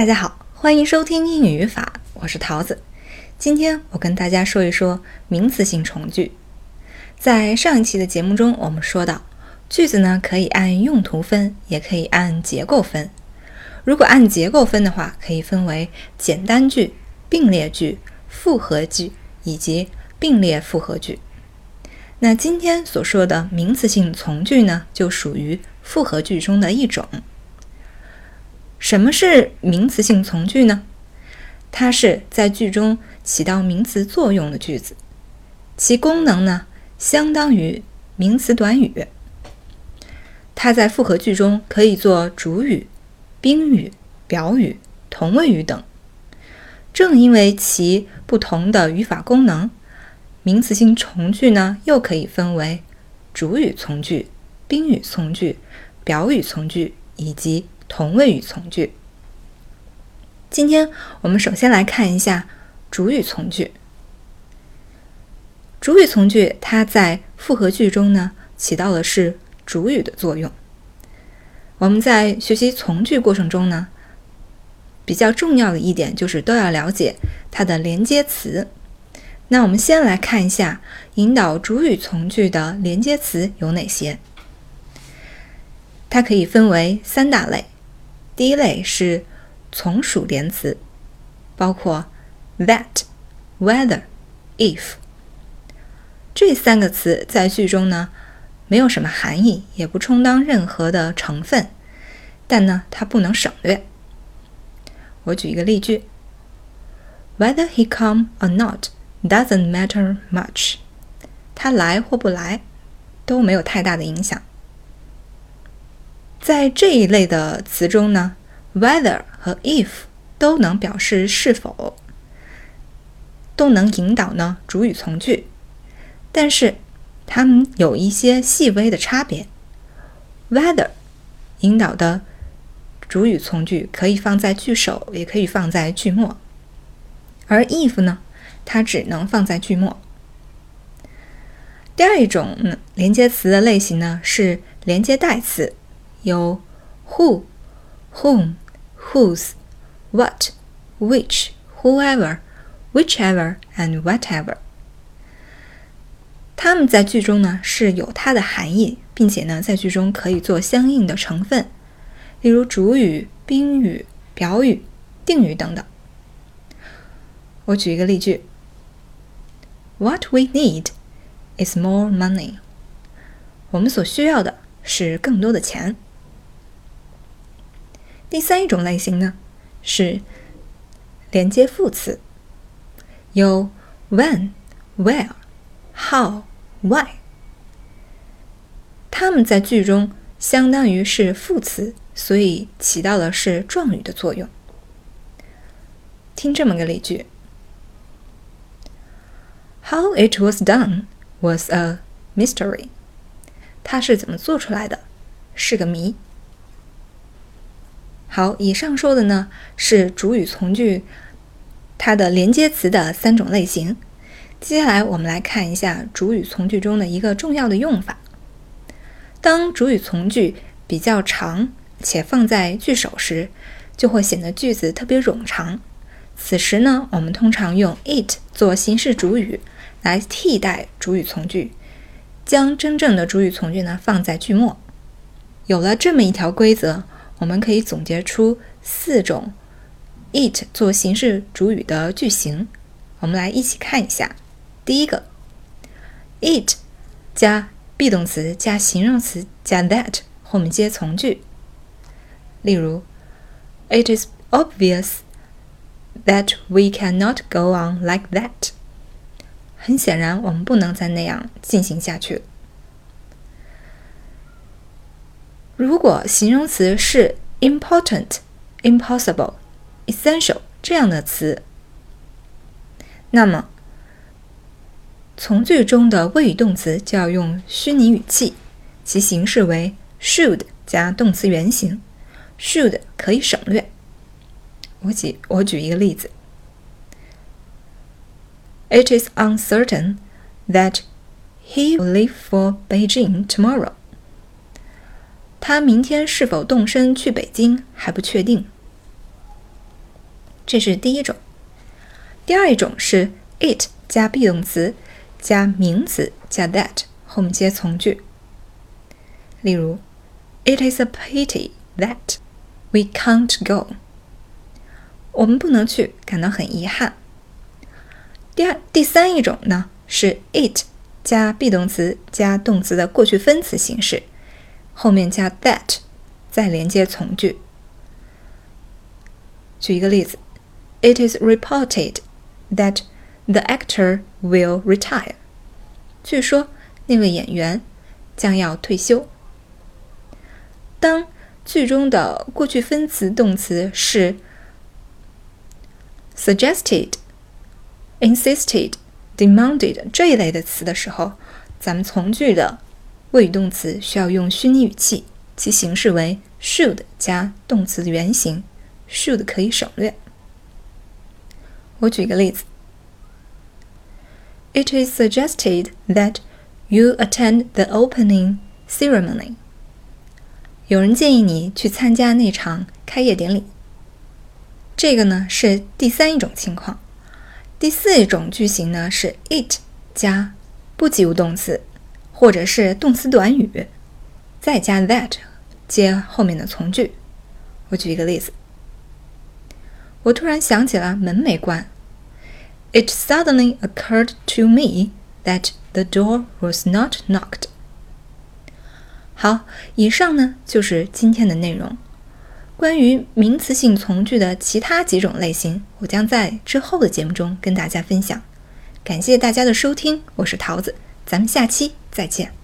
大家好，欢迎收听英语语法，我是桃子。今天我跟大家说一说名词性从句。在上一期的节目中，我们说到，句子呢可以按用途分，也可以按结构分。如果按结构分的话，可以分为简单句、并列句、复合句以及并列复合句。那今天所说的名词性从句呢，就属于复合句中的一种。什么是名词性从句呢？它是在句中起到名词作用的句子，其功能呢相当于名词短语。它在复合句中可以做主语、宾语、表语、同位语等。正因为其不同的语法功能，名词性从句呢又可以分为主语从句、宾语从句、表语从句以及。同位语从句。今天我们首先来看一下主语从句。主语从句它在复合句中呢，起到的是主语的作用。我们在学习从句过程中呢，比较重要的一点就是都要了解它的连接词。那我们先来看一下引导主语从句的连接词有哪些。它可以分为三大类。第一类是从属连词，包括 that、whether、if 这三个词在句中呢没有什么含义，也不充当任何的成分，但呢它不能省略。我举一个例句：Whether he come or not doesn't matter much。他来或不来都没有太大的影响。在这一类的词中呢，whether 和 if 都能表示是否，都能引导呢主语从句，但是它们有一些细微的差别。whether 引导的主语从句可以放在句首，也可以放在句末，而 if 呢，它只能放在句末。第二种连接词的类型呢是连接代词。有 who、whom、whose、what、which、whoever、whichever and whatever。它们在句中呢是有它的含义，并且呢在句中可以做相应的成分，例如主语、宾语、表语、定语等等。我举一个例句：What we need is more money。我们所需要的是更多的钱。第三一种类型呢，是连接副词，有 when、where、how、why，它们在句中相当于是副词，所以起到的是状语的作用。听这么个例句：How it was done was a mystery。它是怎么做出来的，是个谜。好，以上说的呢是主语从句它的连接词的三种类型。接下来我们来看一下主语从句中的一个重要的用法。当主语从句比较长且放在句首时，就会显得句子特别冗长。此时呢，我们通常用 it 做形式主语来替代主语从句，将真正的主语从句呢放在句末。有了这么一条规则。我们可以总结出四种 it 做形式主语的句型，我们来一起看一下。第一个，it 加 be 动词加形容词加 that 后面接从句。例如，It is obvious that we cannot go on like that。很显然，我们不能再那样进行下去。如果形容词是 important、impossible、essential 这样的词，那么从句中的谓语动词就要用虚拟语气，其形式为 should 加动词原形。should 可以省略。我举我举一个例子：It is uncertain that he will leave for Beijing tomorrow. 他明天是否动身去北京还不确定。这是第一种。第二一种是 it 加 be 动词加名词加 that 后面接从句。例如，It is a pity that we can't go。我们不能去，感到很遗憾。第二、第三一种呢是 it 加 be 动词加动词的过去分词形式，后面加 that，再连接从句。举一个例子，It is reported that the actor will retire。据说那位演员将要退休。当句中的过去分词动词是 suggested、insisted、demanded 这一类的词的时候，咱们从句的谓语动词需要用虚拟语气，其形式为 should 加动词的原形，should 可以省略。我举个例子：It is suggested that you attend the opening ceremony. 有人建议你去参加那场开业典礼。这个呢是第三一种情况。第四种句型呢是 it 加不及物动词，或者是动词短语，再加 that 接后面的从句。我举一个例子：我突然想起了门没关。It suddenly occurred to me that the door was not knocked. 好，以上呢就是今天的内容。关于名词性从句的其他几种类型，我将在之后的节目中跟大家分享。感谢大家的收听，我是桃子，咱们下期再见。